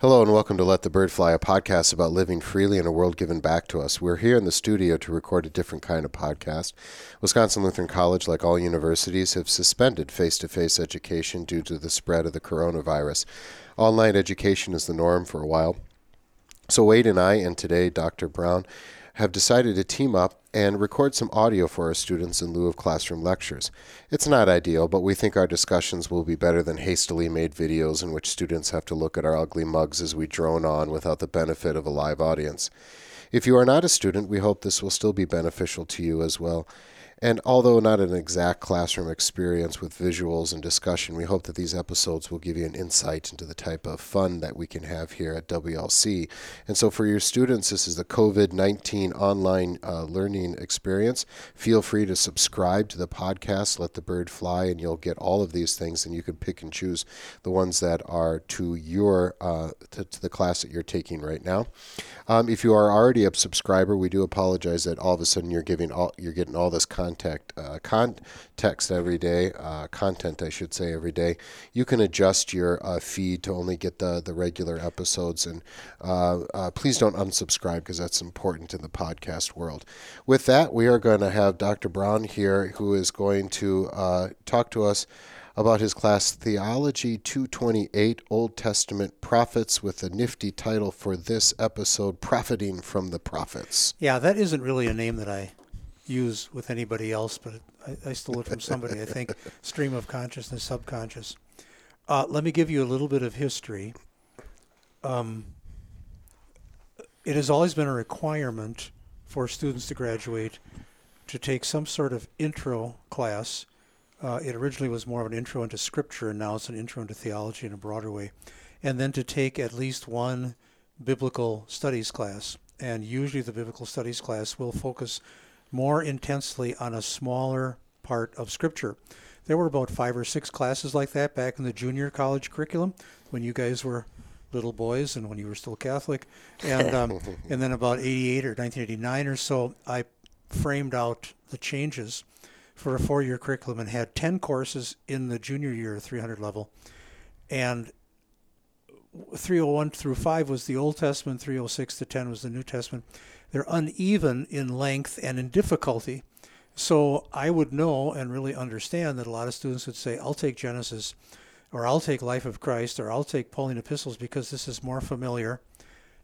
Hello and welcome to Let the Bird Fly, a podcast about living freely in a world given back to us. We're here in the studio to record a different kind of podcast. Wisconsin Lutheran College, like all universities, have suspended face to face education due to the spread of the coronavirus. Online education is the norm for a while. So Wade and I, and today Dr. Brown, have decided to team up and record some audio for our students in lieu of classroom lectures. It's not ideal, but we think our discussions will be better than hastily made videos in which students have to look at our ugly mugs as we drone on without the benefit of a live audience. If you are not a student, we hope this will still be beneficial to you as well. And although not an exact classroom experience with visuals and discussion, we hope that these episodes will give you an insight into the type of fun that we can have here at WLC. And so, for your students, this is the COVID 19 online uh, learning experience. Feel free to subscribe to the podcast, Let the Bird Fly, and you'll get all of these things, and you can pick and choose the ones that are to your uh, to, to the class that you're taking right now. Um, if you are already a subscriber, we do apologize that all of a sudden you're giving all you're getting all this contact uh, every day, uh, content I should say every day. You can adjust your uh, feed to only get the the regular episodes, and uh, uh, please don't unsubscribe because that's important in the podcast world. With that, we are going to have Dr. Brown here, who is going to uh, talk to us about his class Theology 228 Old Testament Prophets with a nifty title for this episode Profiting from the Prophets. Yeah, that isn't really a name that I use with anybody else, but I, I stole it from somebody, I think. Stream of consciousness, subconscious. Uh, let me give you a little bit of history. Um, it has always been a requirement for students to graduate to take some sort of intro class uh, it originally was more of an intro into scripture, and now it's an intro into theology in a broader way. And then to take at least one biblical studies class. And usually the biblical studies class will focus more intensely on a smaller part of scripture. There were about five or six classes like that back in the junior college curriculum when you guys were little boys and when you were still Catholic. And, um, and then about 88 or 1989 or so, I framed out the changes for a four year curriculum and had 10 courses in the junior year 300 level. And 301 through 5 was the Old Testament, 306 to 10 was the New Testament. They're uneven in length and in difficulty. So I would know and really understand that a lot of students would say, I'll take Genesis, or I'll take Life of Christ, or I'll take Pauline epistles because this is more familiar,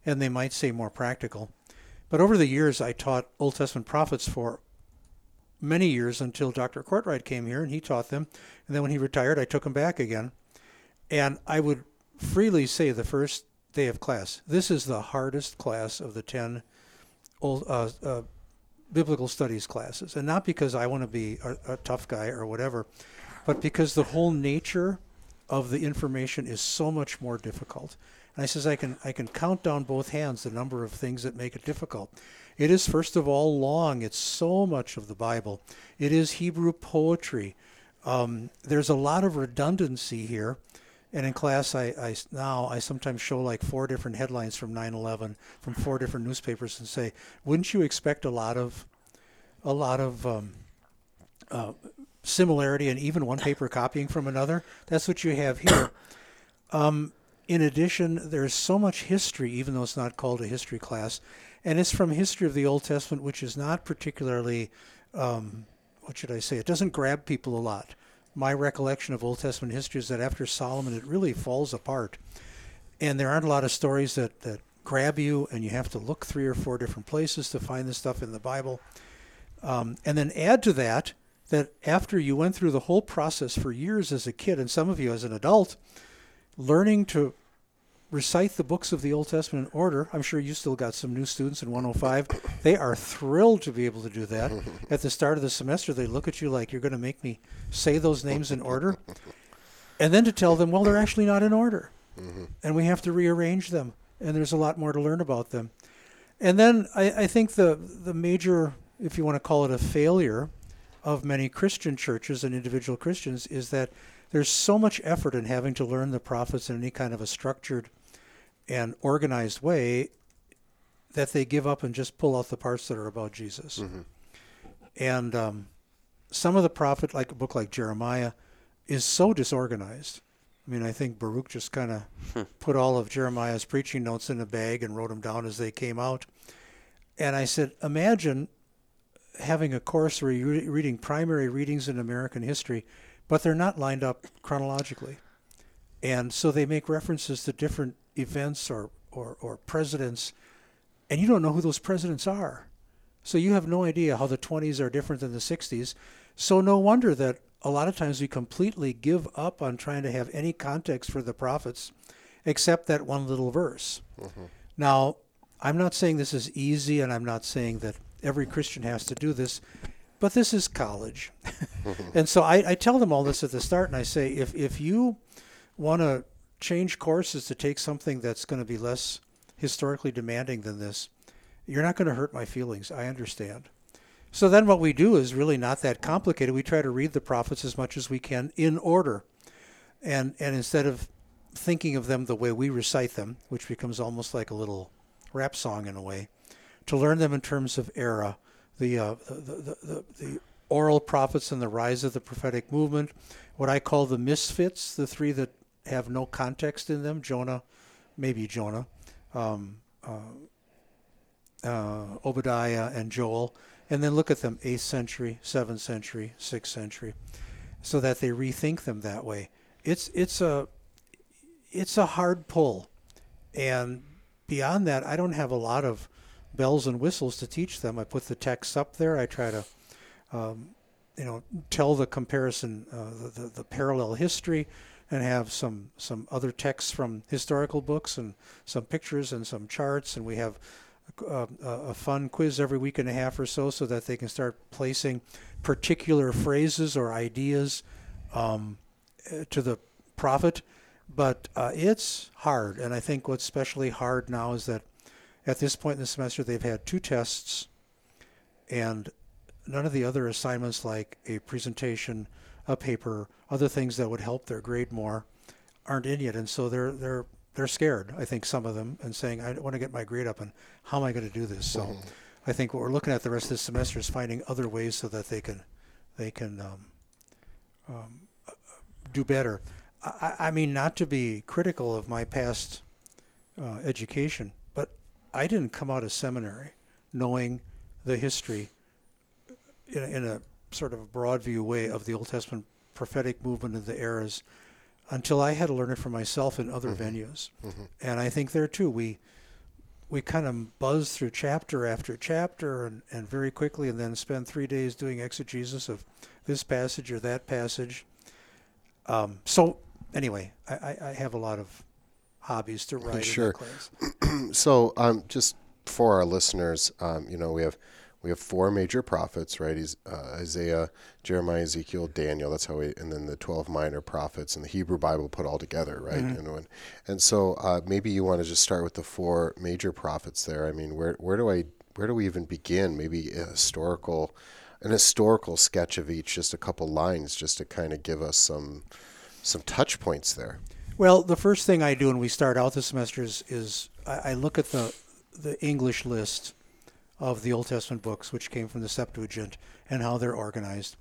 and they might say more practical. But over the years, I taught Old Testament prophets for many years until Dr. Courtright came here and he taught them. And then when he retired, I took him back again. And I would freely say the first day of class, this is the hardest class of the 10 old, uh, uh, biblical studies classes. And not because I want to be a, a tough guy or whatever, but because the whole nature of the information is so much more difficult. And I says I can I can count down both hands the number of things that make it difficult. It is, first of all, long. It's so much of the Bible. It is Hebrew poetry. Um, there's a lot of redundancy here. And in class, I, I now I sometimes show like four different headlines from 9/11 from four different newspapers and say, wouldn't you expect a lot of, a lot of um, uh, similarity and even one paper copying from another? That's what you have here. Um, in addition, there's so much history, even though it's not called a history class, and it's from history of the Old Testament, which is not particularly, um, what should I say? It doesn't grab people a lot. My recollection of Old Testament history is that after Solomon, it really falls apart, and there aren't a lot of stories that that grab you, and you have to look three or four different places to find the stuff in the Bible. Um, and then add to that that after you went through the whole process for years as a kid, and some of you as an adult, learning to recite the books of the Old Testament in order. I'm sure you still got some new students in 105. They are thrilled to be able to do that. At the start of the semester, they look at you like you're going to make me say those names in order. And then to tell them, well, they're actually not in order. Mm-hmm. And we have to rearrange them. And there's a lot more to learn about them. And then I, I think the, the major, if you want to call it a failure, of many Christian churches and individual Christians is that there's so much effort in having to learn the prophets in any kind of a structured and organized way that they give up and just pull out the parts that are about Jesus. Mm-hmm. And um, some of the prophet, like a book like Jeremiah, is so disorganized I mean, I think Baruch just kind of put all of Jeremiah's preaching notes in a bag and wrote them down as they came out. And I said, imagine having a course where you're reading primary readings in American history, but they're not lined up chronologically. And so they make references to different events or, or, or presidents, and you don't know who those presidents are. So you have no idea how the 20s are different than the 60s. So no wonder that a lot of times we completely give up on trying to have any context for the prophets except that one little verse. Mm-hmm. Now, I'm not saying this is easy, and I'm not saying that every Christian has to do this, but this is college. and so I, I, tell them all this at the start, and I say if, if you want to change courses to take something that's going to be less historically demanding than this, you're not going to hurt my feelings. I understand. So then what we do is really not that complicated. We try to read the prophets as much as we can in order. And and instead of thinking of them the way we recite them, which becomes almost like a little rap song in a way, to learn them in terms of era, the uh, the, the, the, the oral prophets and the rise of the prophetic movement, what I call the misfits, the three that have no context in them, Jonah, maybe Jonah, um, uh, uh, Obadiah, and Joel and then look at them 8th century, 7th century, 6th century, so that they rethink them that way. It's it's a it's a hard pull, and beyond that, I don't have a lot of bells and whistles to teach them. I put the text up there. I try to, um, you know, tell the comparison, uh, the, the, the parallel history, and have some some other texts from historical books and some pictures and some charts, and we have uh, a fun quiz every week and a half or so so that they can start placing particular phrases or ideas um, uh, to the prophet. But uh, it's hard, and I think what's especially hard now is that at this point in the semester they've had two tests, and none of the other assignments like a presentation, a paper, other things that would help their grade more aren't in yet, and so they're they're they're scared. I think some of them and saying, "I want to get my grade up, and how am I going to do this?" So, mm-hmm. I think what we're looking at the rest of this semester is finding other ways so that they can they can um, um, do better. I, I, mean, not to be critical of my past uh, education, but I didn't come out of seminary knowing the history in a, in a sort of a broad view way of the Old Testament prophetic movement of the eras until I had to learn it for myself in other mm-hmm. venues. Mm-hmm. And I think there too, we we kind of buzz through chapter after chapter and, and very quickly and then spend three days doing exegesis of this passage or that passage. Um, so anyway, I, I have a lot of hobbies to write. Sure. so um, just for our listeners, um, you know, we have we have four major prophets, right? Uh, Isaiah, Jeremiah, Ezekiel, Daniel. That's how we, and then the twelve minor prophets and the Hebrew Bible put all together, right? Mm-hmm. And, and so uh, maybe you want to just start with the four major prophets there. I mean, where where do I where do we even begin? Maybe a historical, an historical sketch of each, just a couple lines, just to kind of give us some some touch points there. Well, the first thing I do when we start out the semester is, is I, I look at the the English list of the Old Testament books, which came from the Septuagint, and how they're organized.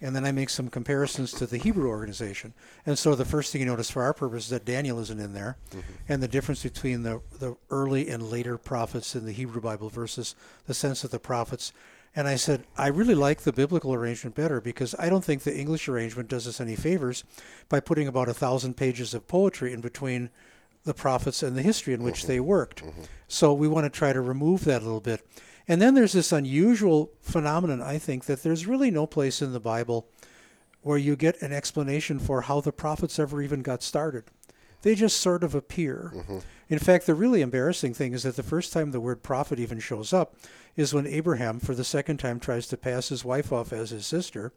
And then I make some comparisons to the Hebrew organization. And so the first thing you notice for our purpose is that Daniel isn't in there, mm-hmm. and the difference between the, the early and later prophets in the Hebrew Bible versus the sense of the prophets. And I said, I really like the biblical arrangement better because I don't think the English arrangement does us any favors by putting about a thousand pages of poetry in between the prophets and the history in which mm-hmm. they worked. Mm-hmm. So we want to try to remove that a little bit. And then there's this unusual phenomenon, I think, that there's really no place in the Bible where you get an explanation for how the prophets ever even got started. They just sort of appear. Mm-hmm. In fact, the really embarrassing thing is that the first time the word prophet even shows up is when Abraham, for the second time, tries to pass his wife off as his sister,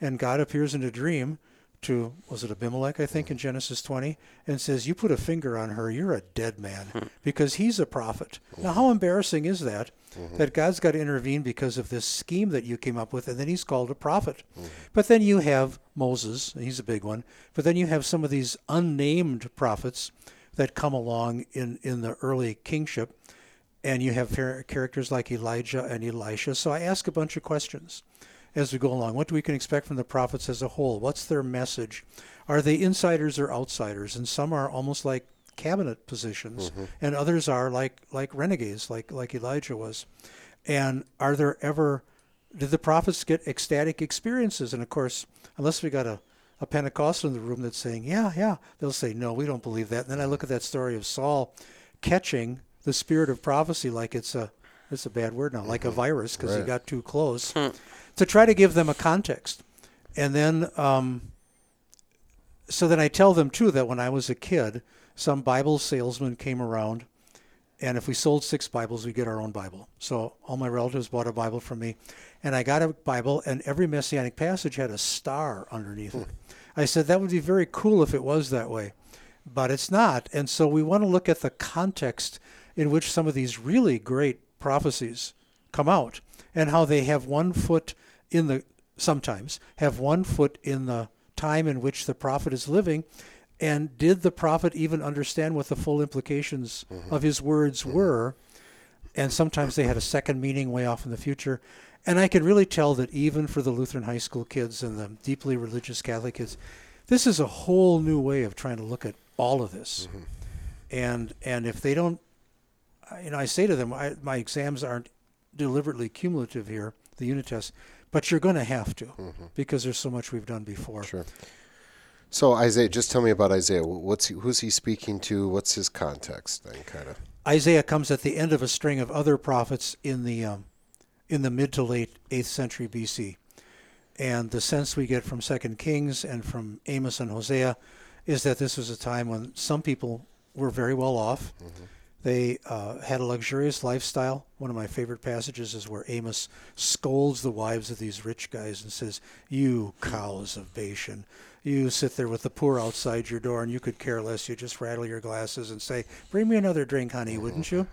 and God appears in a dream to was it Abimelech I think in Genesis 20 and says you put a finger on her you're a dead man hmm. because he's a prophet. Now how embarrassing is that mm-hmm. that God's got to intervene because of this scheme that you came up with and then he's called a prophet. Mm-hmm. But then you have Moses, he's a big one. But then you have some of these unnamed prophets that come along in in the early kingship and you have characters like Elijah and Elisha. So I ask a bunch of questions. As we go along. What do we can expect from the prophets as a whole? What's their message? Are they insiders or outsiders? And some are almost like cabinet positions, Mm-hmm. and others are like like renegades, like like Elijah was. And are there ever did the prophets get ecstatic experiences? And of course, unless we got a a Pentecostal in the room that's saying, "Yeah, yeah," they'll say, "No, we don't believe that." And then I look at that story of Saul catching the spirit of prophecy like it's a it's a bad word now, like a virus because he got too close, to try to give them a context, and then um, so then I tell them too that when I was a kid, some Bible salesman came around, and if we sold six Bibles, we get our own Bible. So all my relatives bought a Bible from me, and I got a Bible, and every messianic passage had a star underneath it. I said that would be very cool if it was that way, but it's not. And so we want to look at the context in which some of these really great prophecies come out, and how they have one foot in the sometimes have one foot in the time in which the prophet is living and did the prophet even understand what the full implications mm-hmm. of his words mm-hmm. were? And sometimes they had a second meaning way off in the future. And i could really tell that even for the lutheran high school kids and the deeply religious catholic kids this is a whole new way of trying to look at all of this. Mm-hmm. And and if they don't you know i say to them I, my exams aren't deliberately cumulative here the unit tests but you're going to have to because there's so much we've done before Sure. So Isaiah, just tell me about Isaiah. What's he, who's he speaking to? What's his context then, kind of? Isaiah comes at the end of a string of other prophets in the um, in the mid to late eighth century BC, and the sense we get from Second Kings and from Amos and Hosea is that this was a time when some people were very well off. They uh, had a luxurious lifestyle. One of my favorite passages is where Amos scolds the wives of these rich guys and says, "You cows of Bashan, you sit there with the poor outside your door, and you could care less. You just rattle your glasses and say, "Bring me another drink, honey, wouldn't you?"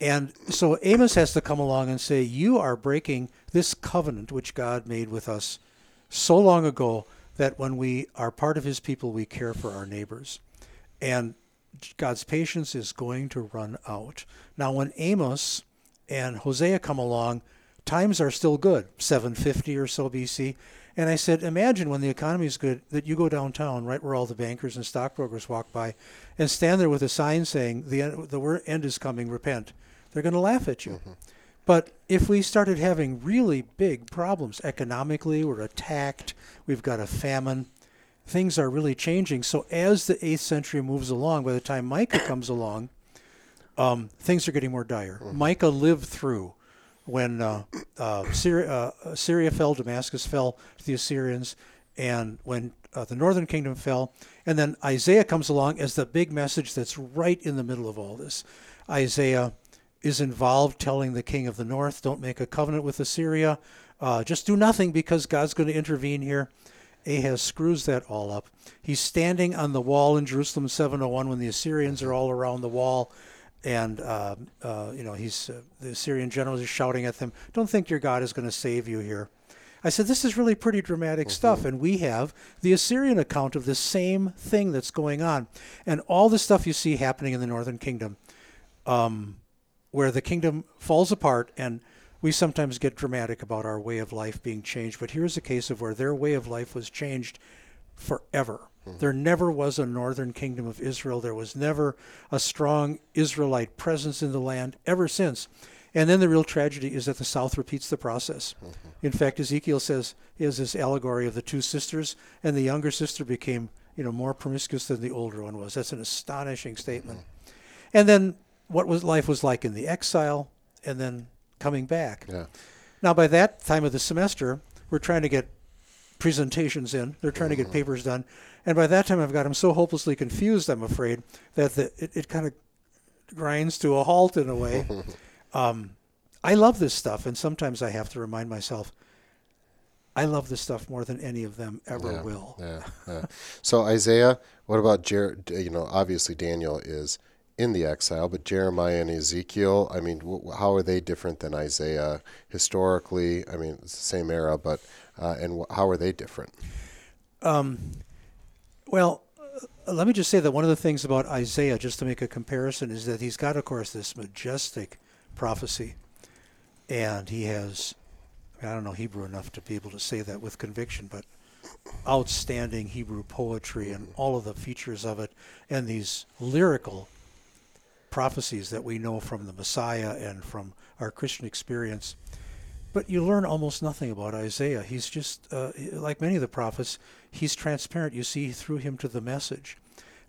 And so Amos has to come along and say, You are breaking this covenant which God made with us so long ago that when we are part of his people, we care for our neighbors. And God's patience is going to run out. Now, when Amos and Hosea come along, times are still good, 750 or so BC. And I said, imagine when the economy is good that you go downtown, right where all the bankers and stockbrokers walk by, and stand there with a sign saying, the end, the end is coming, repent. They're going to laugh at you. Mm-hmm. But if we started having really big problems economically, we're attacked, we've got a famine, things are really changing. So as the 8th century moves along, by the time Micah comes along, um, things are getting more dire. Micah lived through when uh, uh, Syria, uh, Syria fell, Damascus fell to the Assyrians, and when uh, the northern kingdom fell. And then Isaiah comes along as the big message that's right in the middle of all this. Isaiah is involved telling the king of the north, don't make a covenant with Assyria. Uh, just do nothing because God's going to intervene here. Ahaz screws that all up. He's standing on the wall in Jerusalem 701 when the Assyrians are all around the wall. And, uh, uh, you know, he's uh, the Assyrian generals are shouting at them, don't think your God is going to save you here. I said, this is really pretty dramatic stuff. And we have the Assyrian account of the same thing that's going on. And all the stuff you see happening in the northern kingdom, um, where the kingdom falls apart and we sometimes get dramatic about our way of life being changed. But here's a case of where their way of life was changed forever. Mm-hmm. There never was a northern kingdom of Israel. There was never a strong Israelite presence in the land ever since. And then the real tragedy is that the South repeats the process. Mm-hmm. In fact, Ezekiel says he has this allegory of the two sisters, and the younger sister became, you know, more promiscuous than the older one was. That's an astonishing statement. Mm-hmm. And then what was life was like in the exile, and then coming back. Yeah. Now, by that time of the semester, we're trying to get presentations in. They're trying to get papers done, and by that time, I've got them so hopelessly confused. I'm afraid that the, it, it kind of grinds to a halt in a way. um, I love this stuff, and sometimes I have to remind myself. I love this stuff more than any of them ever yeah, will. Yeah, yeah. So Isaiah, what about Jer? You know, obviously Daniel is in the exile, but Jeremiah and Ezekiel. I mean, wh- how are they different than Isaiah historically? I mean, it's the same era, but uh, and wh- how are they different? Um, well, uh, let me just say that one of the things about Isaiah, just to make a comparison, is that he's got, of course, this majestic prophecy, and he has I don't know Hebrew enough to be able to say that with conviction, but outstanding Hebrew poetry and all of the features of it, and these lyrical prophecies that we know from the Messiah and from our Christian experience. But you learn almost nothing about Isaiah. He's just, uh, like many of the prophets, he's transparent. You see through him to the message.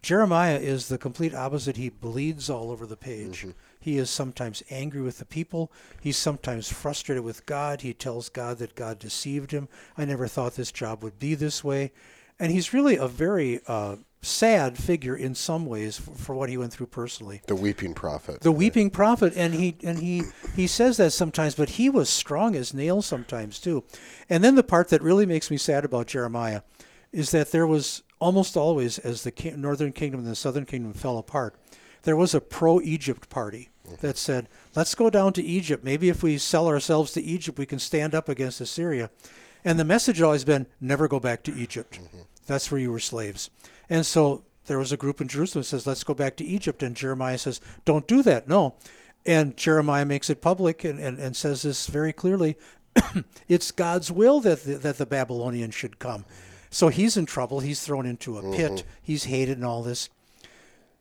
Jeremiah is the complete opposite. He bleeds all over the page. Mm-hmm. He is sometimes angry with the people. He's sometimes frustrated with God. He tells God that God deceived him. I never thought this job would be this way. And he's really a very uh, sad figure in some ways for, for, what he went through personally. The weeping prophet. The weeping prophet, and he and he he says that sometimes, but he was strong as nails sometimes too. And then the part that really makes me sad about Jeremiah is that there was almost always, as the northern kingdom and the southern kingdom fell apart, there was a pro-Egypt party that said, let's go down to Egypt. Maybe if we sell ourselves to Egypt, we can stand up against Assyria. And the message had always been, never go back to Egypt. Mm-hmm. That's where you were slaves. And so there was a group in Jerusalem that says, let's go back to Egypt. And Jeremiah says, don't do that. No. And Jeremiah makes it public and, and, and says this very clearly. it's God's will that the, that the Babylonians should come. So he's in trouble. He's thrown into a pit. Mm-hmm. He's hated and all this.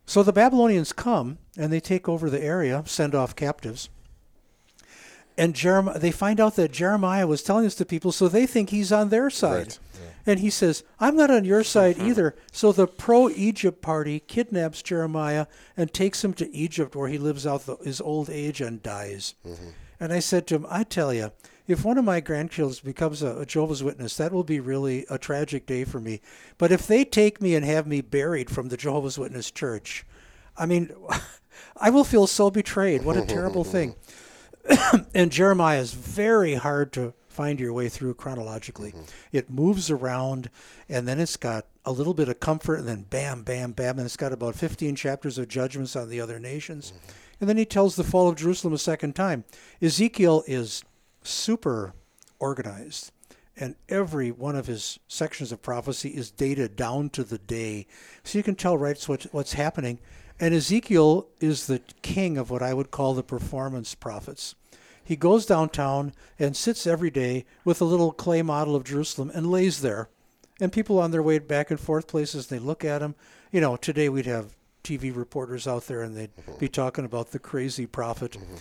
So the Babylonians come and they take over the area, send off captives. And Jeremiah, they find out that Jeremiah was telling this to people, so they think he's on their side. Right. And he says, I'm not on your side either. So the pro Egypt party kidnaps Jeremiah and takes him to Egypt, where he lives out the, his old age and dies. Mm-hmm. And I said to him, I tell you, if one of my grandchildren becomes a, a, Jehovah's Witness, that will be really a tragic day for me. But if they take me and have me buried from the Jehovah's Witness church, I mean, I will feel so betrayed. What a terrible thing. and Jeremiah is very hard to find your way through chronologically. Mm-hmm. It moves around, and then it's got a little bit of comfort, and then bam, bam, bam, and it's got about 15 chapters of judgments on the other nations. Mm-hmm. And then he tells the fall of Jerusalem a second time. Ezekiel is super organized. And every one of his sections of prophecy is dated down to the day. So you can tell right what's, what's happening. And Ezekiel is the king of what I would call the performance prophets. He goes downtown and sits every day with a little clay model of Jerusalem and lays there. And people on their way back and forth places, they look at him. You know, today we'd have TV reporters out there and they'd mm-hmm. be talking about the crazy prophet. Mm-hmm.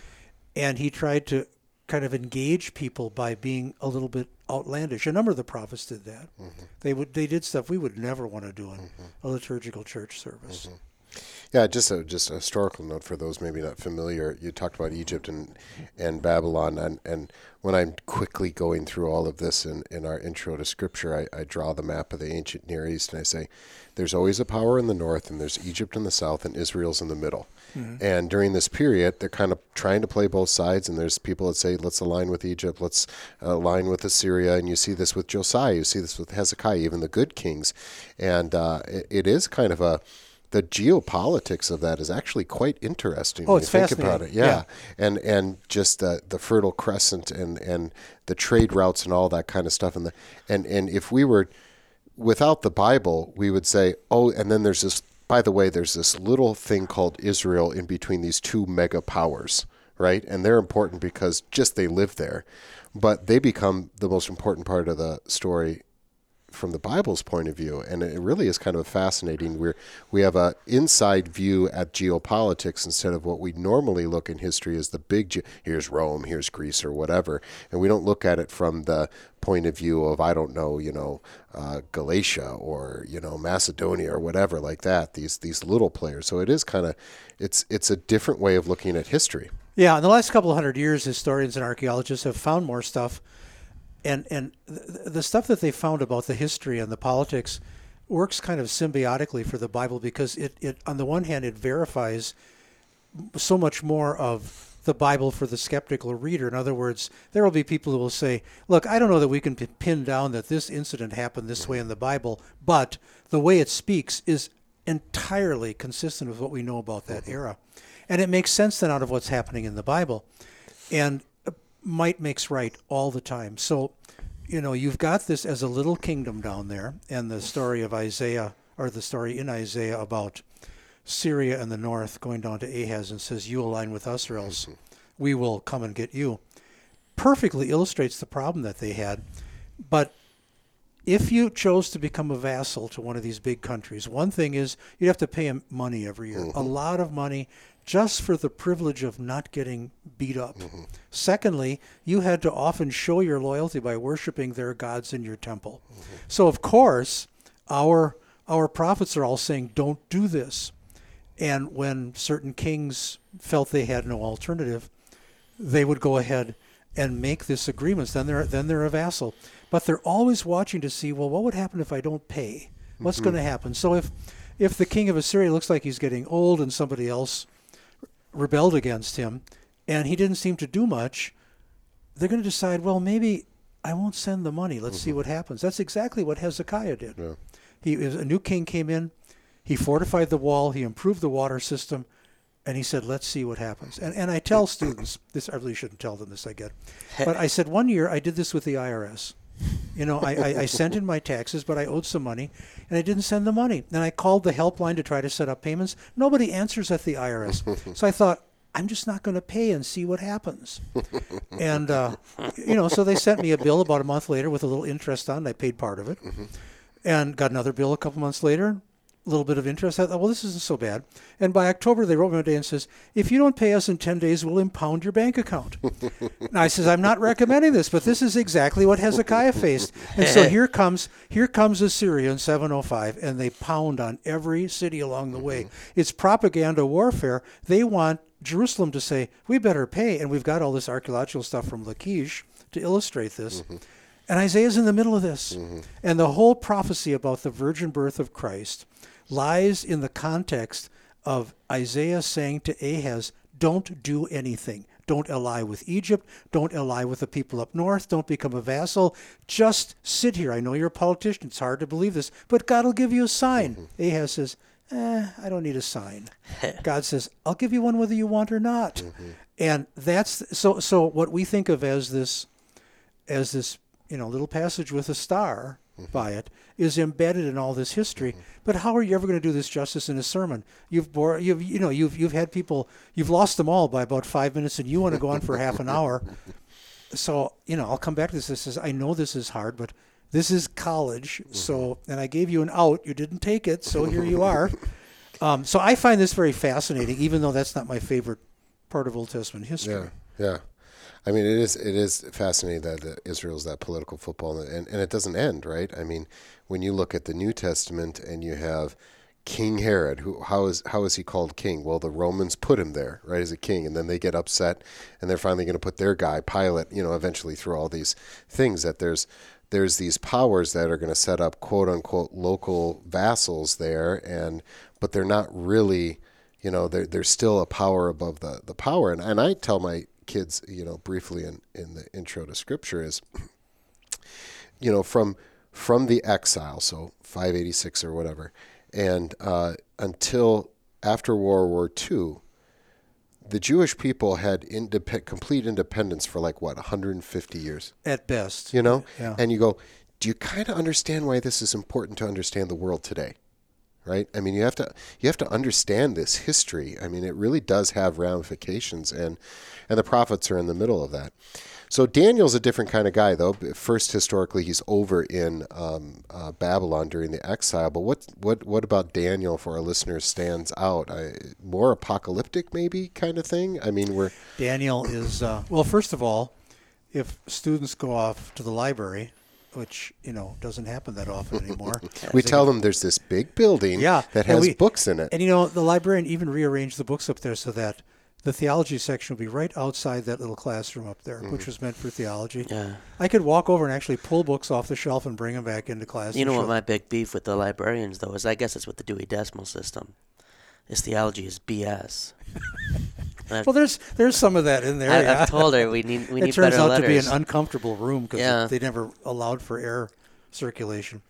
And he tried to kind of engage people by being a little bit outlandish. A number of the prophets did that. Mm-hmm. They would they did stuff we would never want to do in mm-hmm. a liturgical church service. Yeah, just a just a historical note for those maybe not familiar. You talked about Egypt and and Babylon, and, and when I'm quickly going through all of this in, in our intro to Scripture, I, I draw the map of the ancient Near East, and I say, there's always a power in the north, and there's Egypt in the south, and Israel's in the middle. Mm-hmm. And during this period, they're kind of trying to play both sides. And there's people that say, let's align with Egypt, let's align with Assyria. And you see this with Josiah, you see this with Hezekiah, even the good kings. And uh, it, it is kind of a the geopolitics of that is actually quite interesting. Oh, it's think about it. Yeah. yeah. And and just the the fertile crescent and and the trade routes and all that kind of stuff and the and and if we were without the Bible, we would say, "Oh, and then there's this by the way, there's this little thing called Israel in between these two mega powers, right? And they're important because just they live there. But they become the most important part of the story from the Bible's point of view, and it really is kind of fascinating. We're we have a inside view at geopolitics instead of what we normally look in history as the big. Ge- here's Rome, here's Greece, or whatever, and we don't look at it from the point of view of I don't know, you know, uh, Galatia or you know Macedonia or whatever like that. These these little players. So it is kind of it's it's a different way of looking at history. Yeah, in the last couple of hundred years, historians and archaeologists have found more stuff and and the stuff that they found about the history and the politics works kind of symbiotically for the Bible because it, it on the one hand it verifies so much more of the Bible for the skeptical reader. In other words, there will be people who will say, "Look, I don't know that we can pin down that this incident happened this way in the Bible, but the way it speaks is entirely consistent with what we know about that mm-hmm. era." And it makes sense then out of what's happening in the Bible. And might makes right all the time. So, you know, you've got this as a little kingdom down there, and the story of Isaiah, or the story in Isaiah about Syria and the north going down to Ahaz and says, You align with us, or else we will come and get you. perfectly illustrates the problem that they had. But if you chose to become a vassal to one of these big countries, one thing is you'd have to pay them money every year, mm-hmm. a lot of money just for the privilege of not getting beat up. Mm-hmm. Secondly, you had to often show your loyalty by worshiping their gods in your temple. Mm-hmm. So of course, our our prophets are all saying don't do this. And when certain kings felt they had no alternative, they would go ahead and make this agreement. Then they're then they're a vassal. But they're always watching to see, well, what would happen if I don't pay? What's mm-hmm. going to happen? So if if the king of Assyria looks like he's getting old and somebody else rebelled against him and he didn't seem to do much, they're going to decide, well, maybe I won't send the money. Let's see mm-hmm. what happens. That's exactly what Hezekiah did. Yeah. He a new king came in, he fortified the wall, he improved the water system, and he said, "Let's see what happens." And and I tell students this. I really shouldn't tell them this. I get, but I said one year I did this with the IRS. You know, I, I, I sent in my taxes, but I owed some money, and I didn't send the money. And I called the helpline to try to set up payments. Nobody answers at the IRS. so I thought, I'm just not going to pay and see what happens. and, uh, you know, so they sent me a bill about a month later with a little interest on it. I paid part of it. And got another bill a couple months later, little bit of interest. I thought, well, this isn't so bad. And by October, they wrote me one day and says, if you don't pay us in 10 days, we'll impound your bank account. and I says, I'm not recommending this, but this is exactly what Hezekiah faced. And so here comes here comes Assyria in 705, and they pound on every city along the way. Mm-hmm. It's propaganda warfare. They want Jerusalem to say, we better pay. And we've got all this archaeological stuff from Lachish to illustrate this. Mm-hmm. And Isaiah's in the middle of this. Mm-hmm. And the whole prophecy about the virgin birth of Christ lies in the context of Isaiah saying to Ahaz, don't do anything. Don't ally with Egypt. Don't ally with the people up north. Don't become a vassal. Just sit here. I know you're a politician. It's hard to believe this, but God will give you a sign. Ahaz says, eh, I don't need a sign. God says, I'll give you one whether you want or not. And that's so so what we think of as this as this you know little passage with a star by it is embedded in all this history. But how are you ever going to do this justice in a sermon? You've bore, you've you know you've you've had people you've lost them all by about five minutes, and you want to go on for half an hour. So you know I'll come back to this. This is I know this is hard, but this is college. So and I gave you an out. You didn't take it, so here you are. Um, so I find this very fascinating, even though that's not my favorite part of Old Testament history. Yeah, yeah. I mean, it is it is fascinating that uh, Israel's that political football, and and it doesn't end, right? I mean, when you look at the New Testament and you have King Herod, who how is how is he called king? Well, the Romans put him there, right, as a king, and then they get upset, and they're finally going to put their guy Pilate, you know, eventually through all these things that there's there's these powers that are going to set up quote unquote local vassals there, and but they're not really, you know, there there's still a power above the the power, and and I tell my kids, you know, briefly in in the intro to Scripture is, you know, from from the exile, so 586 or whatever, and uh, until after World War II, the Jewish people had indep- complete independence for like what 150 years, At best, you know. Yeah. And you go, do you kind of understand why this is important to understand the world today? Right? I mean, you have to you have to understand this history. I mean, it really does have ramifications, and and the prophets are in the middle of that. So Daniel's a different kind of guy, though. First, historically, he's over in um, uh, Babylon during the exile. But what what what about Daniel for our listeners stands out? I, more apocalyptic, maybe kind of thing. I mean, we're Daniel is uh, well. First of all, if students go off to the library, which you know doesn't happen that often anymore, we they tell them there's this big building Yeah, that has we- books in it. And you know, the librarian even rearranged the books up there so that the theology section will be right outside that little classroom up there, Mm-hmm. which was meant for theology. Yeah. I could walk over and actually pull books off the shelf and bring them back into class. You know what my big beef with the librarians though is I guess it's with the Dewey Decimal System. This theology is BS. I've, Well, there's there's some of that in there. I, yeah. I've told her we need we need. it turns out letters. to be an uncomfortable room because Yeah. they never allowed for air circulation.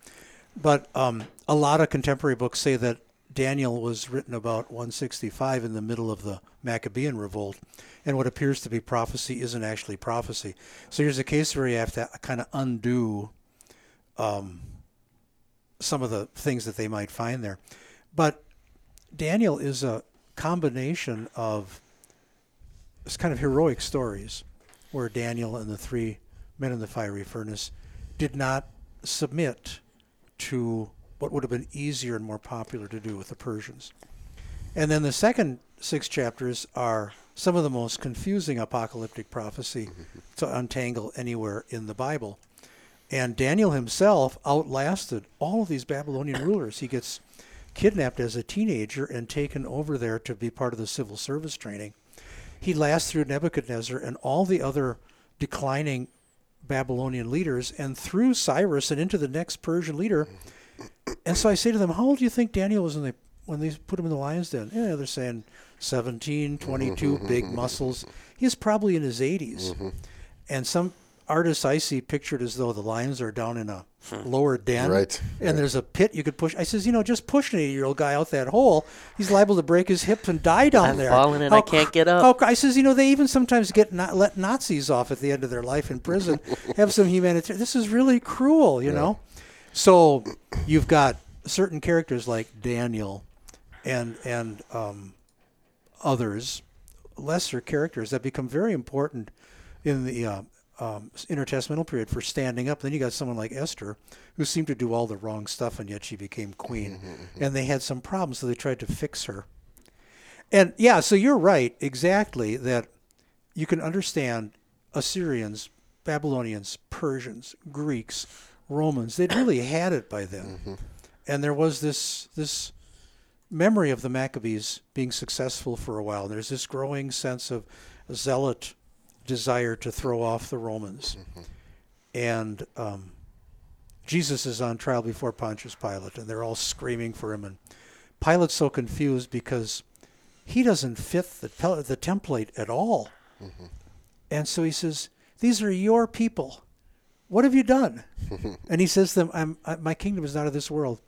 But um, a lot of contemporary books say that Daniel was written about 165 in the middle of the Maccabean revolt, and what appears to be prophecy isn't actually prophecy. So here's a case where you have to kind of undo um, some of the things that they might find there. But Daniel is a combination of it's kind of heroic stories. where Daniel and the three men in the fiery furnace did not submit to what would have been easier and more popular to do with the Persians. And then the second six chapters are some of the most confusing apocalyptic prophecy mm-hmm. to untangle anywhere in the Bible. And Daniel himself outlasted all of these Babylonian rulers. He gets kidnapped as a teenager and taken over there to be part of the civil service training. He lasts through Nebuchadnezzar and all the other declining Babylonian leaders and through Cyrus and into the next Persian leader. And so I say to them, How old do you think Daniel was when they when they put him in the lion's den? Yeah, they're saying 17, 22, mm-hmm. big muscles. He's probably in his 80s. Mm-hmm. And some artists I see pictured as though the lions are down in a lower den. Right, And right. there's a pit you could push. I says, you know, just push an 80 year old guy out that hole. He's liable to break his hips and die down I've there. fallen and I can't get up. how- I says, you know, they even sometimes get not, let Nazis off at the end of their life in prison. have some humanitarian. This is really cruel, you know. So you've got certain characters like Daniel and and um, others, lesser characters that become very important in the uh, um, intertestamental period for standing up. Then you got someone like Esther, who seemed to do all the wrong stuff, and yet she became queen. Mm-hmm, mm-hmm. And they had some problems, so they tried to fix her. And yeah, so you're right, exactly, that you can understand Assyrians, Babylonians, Persians, Greeks, Romans. They'd really had it by then. Mm-hmm. And there was this this memory of the Maccabees being successful for a while. There's this growing sense of zealot desire to throw off the Romans. Mm-hmm. And um, Jesus is on trial before Pontius Pilate, and they're all screaming for him. And Pilate's so confused because he doesn't fit the, the template at all. Mm-hmm. And so he says, These are your people. What have you done? and he says to them, I'm, I, My kingdom is not of this world.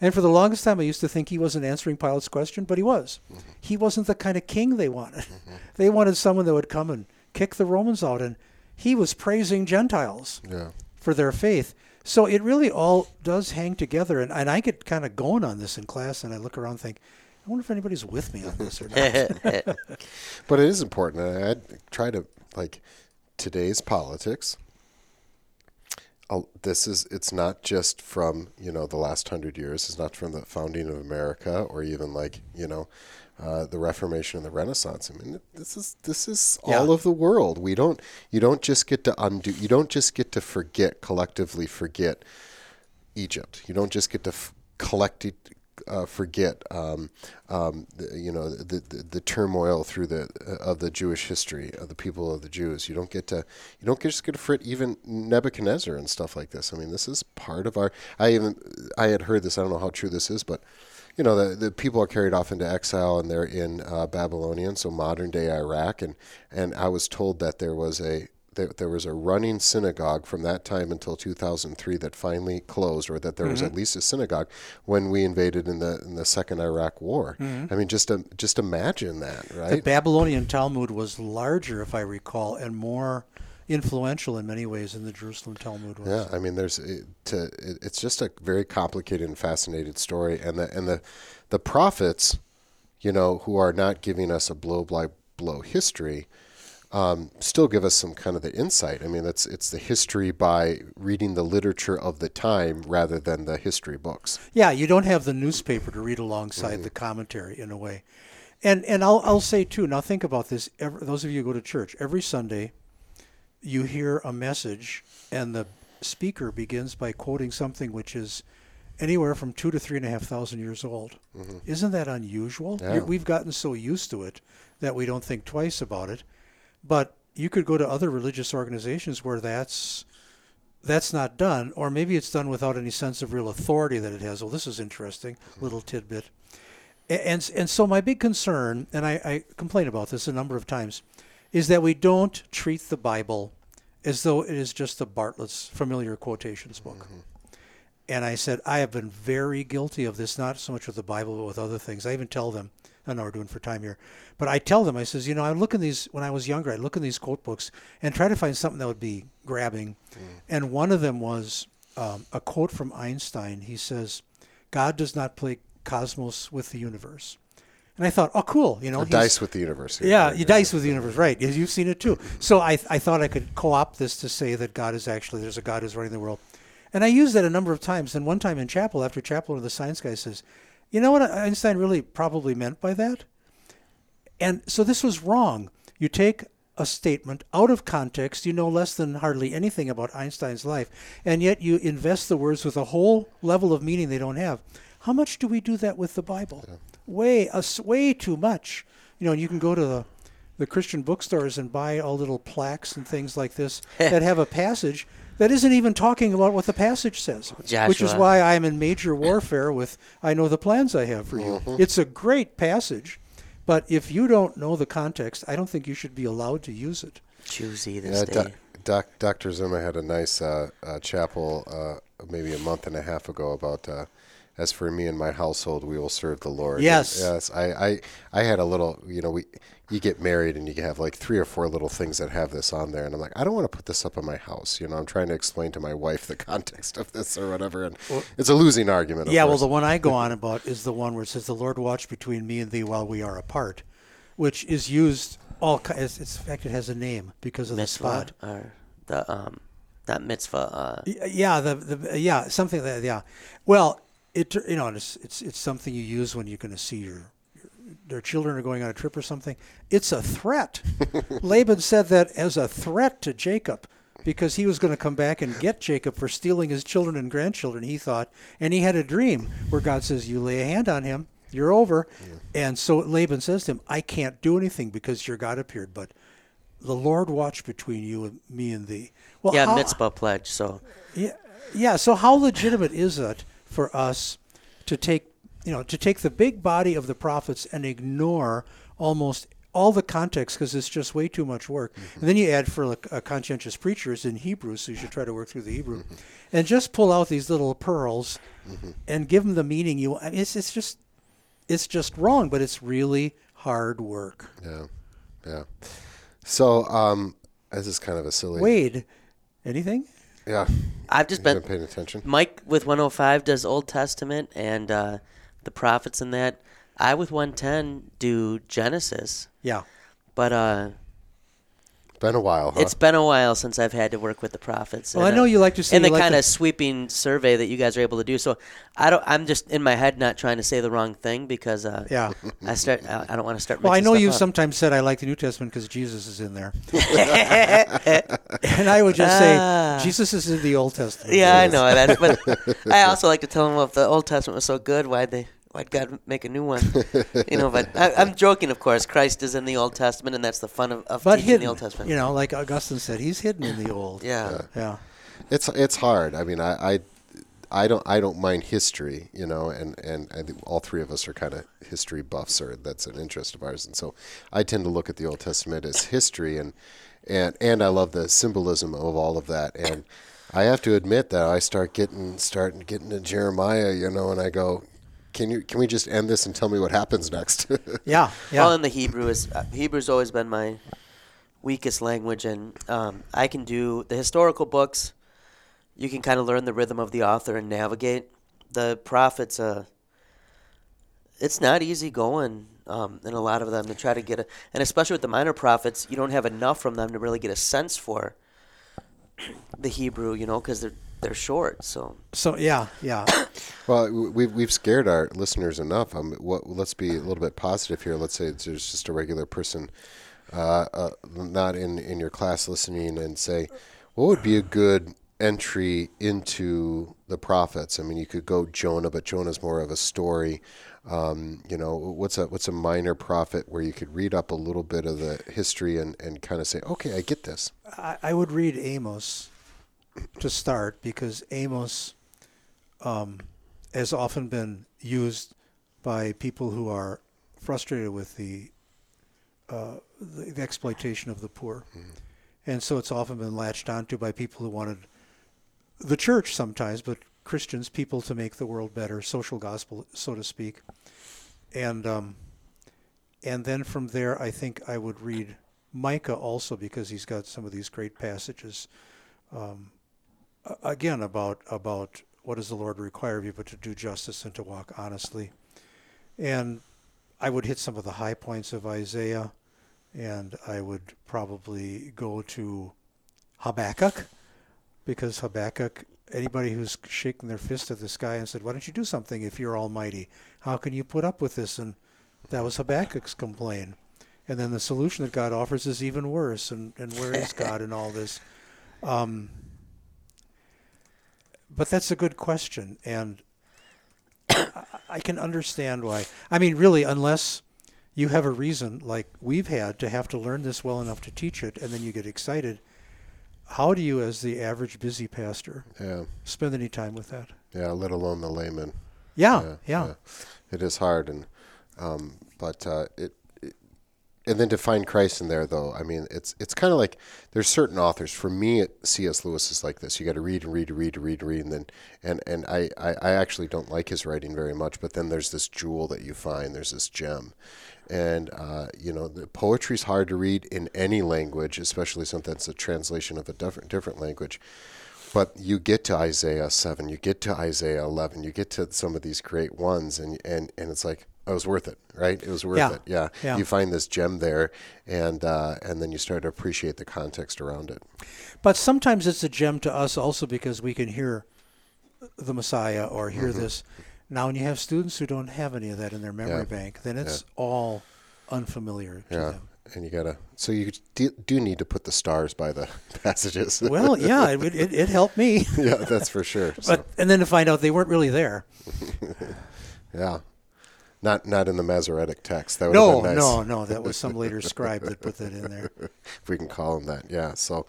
And for the longest time, I used to think he wasn't answering Pilate's question, but he was. Mm-hmm. He wasn't the kind of king they wanted. they wanted someone that would come and kick the Romans out, and he was praising Gentiles Yeah. for their faith. So it really all does hang together. And, and I get kind of going on this in class, and I look around and think, I wonder if anybody's with me on this or not. But it is important. and I'd try to like today's politics. This is it's not just from you know the last hundred years. It's not from the founding of America or even like you know uh, the Reformation and the Renaissance. I mean, this is this is Yeah. all of the world. We don't you don't just get to undo. You don't just get to forget collectively forget Egypt. You don't just get to f- collect it, uh, forget, um, um, the, you know, the, the the turmoil through the uh, of the Jewish history of the people of the Jews. You don't get to, you don't just get to forget even Nebuchadnezzar and stuff like this. I mean, this is part of our. I even I had heard this. I don't know how true this is, but. You know, the, the people are carried off into exile and they're in uh, Babylonian, so modern day Iraq. And, and I was told that there was a there, there was a running synagogue from that time until 2003 that finally closed, or that there was at least a synagogue when we invaded in the in the second Iraq War. I mean, just um, just imagine that, right? The? Babylonian Talmud was larger, if I recall, and more influential in many ways in the Jerusalem Talmud was. Yeah, I mean, there's it, to it, it's just a very complicated and fascinating story, and the and the the prophets, you know, who are not giving us a blow by blow history. Um, still give us some kind of the insight. I mean, it's it's the history by reading the literature of the time rather than the history books. Yeah, you don't have the newspaper to read alongside the commentary in a way. And and I'll I'll say too. Now think about this. Every, those of you who go to church every Sunday, you hear a message, and the speaker begins by quoting something which is anywhere from two to three and a half thousand years old. Mm-hmm. Isn't that unusual? Yeah. We've gotten so used to it that we don't think twice about it. But you could go to other religious organizations where that's that's not done, or maybe it's done without any sense of real authority that it has. Well, this is interesting, mm-hmm. little tidbit. And and so my big concern, and I, I complain about this a number of times, is that we don't treat the Bible as though it is just a Bartlett's familiar quotations book. And I said, I have been very guilty of this, not so much with the Bible, but with other things. I even tell them, I know we're doing for time here, but I tell them, I says, you know, I look in these, when I was younger, I'd look in these quote books and try to find something that would be grabbing. And one of them was um, a quote from Einstein. He says, God does not play cosmos with the universe. And I thought, oh, cool. You know, dice with the universe. here. yeah, you dice with the universe, right? You've seen it too. So I, I thought I could co-opt this to say that God is actually there's a God who's running the world, and I used that a number of times. And one time in chapel, after chapel, one of the science guy says, "You know what Einstein really probably meant by that?" And so this was wrong. You take a statement out of context, you know less than hardly anything about Einstein's life, and yet you invest the words with a whole level of meaning they don't have. How much do we do that with the Bible? Way, us way too much. You know, and you can go to the, the Christian bookstores and buy all little plaques and things like this that have a passage that isn't even talking about what the passage says. Which is why I'm in major warfare with I know the plans I have for you. It's a great passage, but if you don't know the context, I don't think you should be allowed to use it. Choosy this Yeah, day. doc, doc, Dr. Zuma had a nice uh, uh, chapel uh, maybe a month and a half ago about. As for me and my household, we will serve the Lord. Yes. And, yes. I, I, I had a little. You know, we you get married and you have like three or four little things that have this on there, and I'm like, I don't want to put this up in my house. You know, I'm trying to explain to my wife the context of this or whatever, and it's a losing argument. of yeah, well, the one I go on about is the one where it says, "The Lord watch between me and thee while we are apart," which is used all. ki- It's, it's in fact, it has a name because of the spot. or the um, not mitzvah. Uh, Yeah, the, the yeah something that yeah. Well, it you know it's it's it's something you use when you're going to see your, your their children are going on a trip or something. It's a threat. Laban said that as a threat to Jacob because he was going to come back and get Jacob for stealing his children and grandchildren. He thought, and he had a dream where God says, "You lay a hand on him, you're over." And so Laban says to him, "I can't do anything because your God appeared, but." The Lord watch between you and me and thee. Well, yeah, how- Mizpah pledge. So yeah, yeah. So how legitimate is it for us to take, you know, to take the big body of the prophets and ignore almost all the context because it's just way too much work. And then you add for like, uh, conscientious preachers in Hebrew, so you should try to work through the Hebrew, and just pull out these little pearls and give them the meaning you. I mean, it's it's just it's just wrong, but it's really hard work. yeah, yeah. So, um, this is kind of a silly. Wade, anything? Yeah, I've just been been paying attention. Mike with 105 does Old Testament and uh, the prophets and that. I with 110 do Genesis, Yeah. but uh, Been a while, huh? it's been a while since I've had to work with the prophets. Well, I know uh, you like to see and the like kind to- of sweeping survey that you guys are able to do. So I don't. I'm just in my head not trying to say the wrong thing because uh, Yeah. I start. I, I don't want to start. Well, I know stuff you up. sometimes said I like the New Testament because Jesus is in there, and I would just say Ah. Jesus is in the Old Testament. Yeah, I know that. But I also like to tell them, well, if the Old Testament was so good, why'd they? Why'd God make a new one? You know, but I, I'm joking, of course. Christ is in the Old Testament, and that's the fun of, of but teaching hidden. the Old Testament. You know, like Augustine said, he's hidden in the Old. yeah. Yeah. it's it's hard. I mean, I, I I don't I don't mind history, you know, and and I think all three of us are kind of history buffs, or that's an interest of ours, and so I tend to look at the Old Testament as history, and and and I love the symbolism of all of that, and I have to admit that I start getting starting getting to Jeremiah, you know, and I go. Can you can we just end this and tell me what happens next? Yeah. Yeah. Well, in the Hebrew is uh, Hebrew's always been my weakest language, and um, I can do the historical books. You can kind of learn the rhythm of the author and navigate the prophets. Uh, it's not easy going um, in a lot of them to try to get a, and especially with the minor prophets, you don't have enough from them to really get a sense for the Hebrew, you know, because they're they're short. So so yeah, yeah. Well, we've we've scared our listeners enough. Um, what, let's be a little bit positive here. Let's say there's just a regular person, uh, uh, not in in your class listening, and say, what would be a good entry into the prophets? I mean, you could go Jonah, but Jonah's more of a story. Um, you know, what's a what's a minor prophet where you could read up a little bit of the history and and kind of say, okay, I get this. I, I would read Amos to start because Amos um, has often been used by people who are frustrated with the, uh, the, the exploitation of the poor. And so it's often been latched onto by people who wanted the church sometimes, but Christians, people to make the world better, social gospel, so to speak. And um, and then from there, I think I would read Micah also because he's got some of these great passages. Um, again, about about what does the Lord require of you, but to do justice and to walk honestly. And I would hit some of the high points of Isaiah, and I would probably go to Habakkuk, because Habakkuk, anybody who's shaking their fist at the sky and said, "Why don't you do something if you're Almighty? How can you put up with this?" and that was Habakkuk's complaint. And then the solution that God offers is even worse. And, and where is God in all this? Um, but that's a good question. And I, can understand why. I mean, really, unless you have a reason like we've had to have to learn this well enough to teach it, and then you get excited. How do you, as the average busy pastor, Yeah. spend any time with that? Yeah. Let alone the layman. Yeah, yeah. It is hard, and um, but uh, it, and then to find Christ in there, though. I mean, it's it's kind of like there's certain authors. For me, C.S. Lewis is like this. You got to read and read and read and read and read, and then and and I, I I actually don't like his writing very much. But then there's this jewel that you find. There's this gem. And uh, you know, the poetry's hard to read in any language, especially something that's a translation of a different different language. But you get to Isaiah seven, you get to Isaiah eleven, you get to some of these great ones, and and and it's like it was worth it, right? It was worth Yeah. it. Yeah. Yeah. You find this gem there, and uh, and then you start to appreciate the context around it. But sometimes it's a gem to us also because we can hear the Messiah or hear Mm-hmm. this. Now, when you have students who don't have any of that in their memory Yeah. bank, then it's all unfamiliar to Yeah. them. And you gotta. So you do, do need to put the stars by the passages. Well, yeah, it, it, it helped me. yeah, that's for sure. So, But and then to find out they weren't really there. yeah. Not not in the Masoretic text. That would No, have been nice. no, no. That was some later scribe that put that in there. if we can call him that. Yeah. So,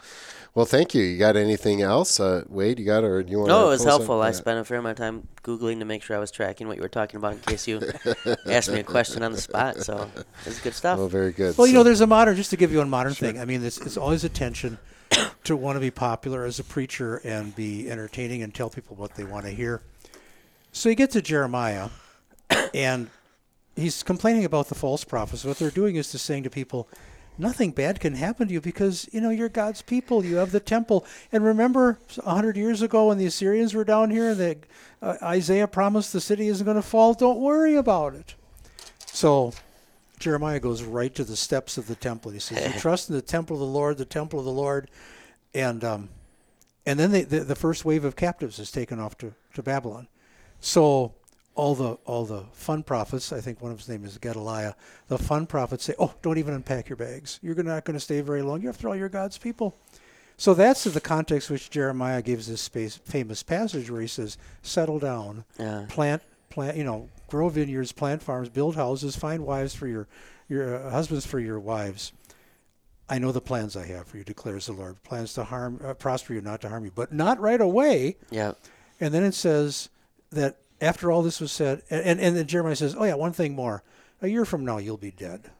well, thank you. You got anything else, uh, Wade? You got or you want? No, it was helpful. I spent a fair amount of time googling to make sure I was tracking what you were talking about in case you asked me a question on the spot. So it's good stuff. Well, very good. Well, you know, there's a modern. Just to give you a modern thing. I mean, it's, it's always a tension to want to be popular as a preacher and be entertaining and tell people what they want to hear. So you get to Jeremiah, and he's complaining about the false prophets. What they're doing is to saying to people, nothing bad can happen to you because you know you're God's people. You have the temple. And remember, a hundred years ago when the Assyrians were down here, and the, uh, Isaiah promised the city isn't going to fall. Don't worry about it. So Jeremiah goes right to the steps of the temple. He says, "You trust in the temple of the Lord, the temple of the Lord," and um, and then they, the the first wave of captives is taken off to, to Babylon. So all the all the fun prophets, I think one of his name is Gedaliah. The fun prophets say, "Oh, don't even unpack your bags. You're not going to stay very long. You're after all, you're God's people." So that's the context which Jeremiah gives this space, famous passage where he says, "Settle down, Yeah. plant, plant, you know, grow vineyards, plant farms, build houses, find wives for your, your uh, husbands for your wives. I know the plans I have for you, declares the Lord. Plans to harm, uh, prosper you, not to harm you, but not right away. Yeah. And then it says that after all this was said, and, and, then Jeremiah says, oh yeah, one thing more. A year from now, you'll be dead.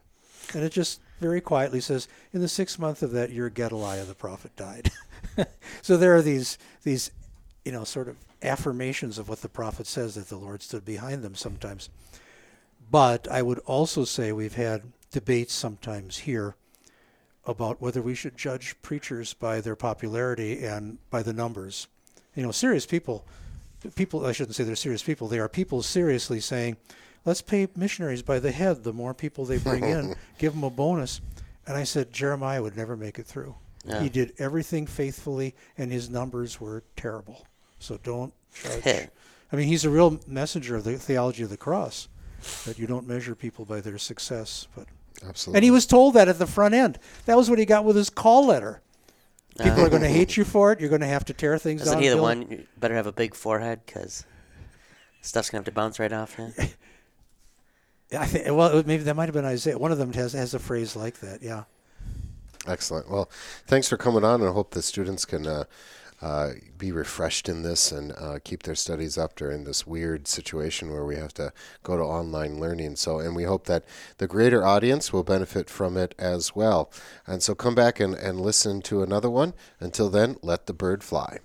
And it just very quietly says, in the sixth month of that year, Gedaliah the prophet died. so there are these, these, you know, sort of affirmations of what the prophet says that the Lord stood behind them sometimes. But I would also say we've had debates sometimes here about whether we should judge preachers by their popularity and by the numbers. You know, serious people, people, I shouldn't say they're serious people, they are people seriously saying, let's pay missionaries by the head. The more people they bring in, give them a bonus. And I said, Jeremiah would never make it through. Yeah. He did everything faithfully, and his numbers were terrible. So don't judge. I mean, he's a real messenger of the theology of the cross, that you don't measure people by their success. But Absolutely. and he was told that at the front end. That was what he got with his call letter. People are going to hate you for it. You're going to have to tear things Isn't down. he the build- one? You better have a big forehead because stuff's gonna have to bounce right off. Yeah. Yeah, I think. Well, maybe that might have been Isaiah. One of them has has a phrase like that. Yeah. Excellent. Well, thanks for coming on, and I hope the students can uh, uh, be refreshed in this and uh, keep their studies up during this weird situation where we have to go to online learning. So, and we hope that the greater audience will benefit from it as well. And so, come back and, and listen to another one. Until then, let the bird fly.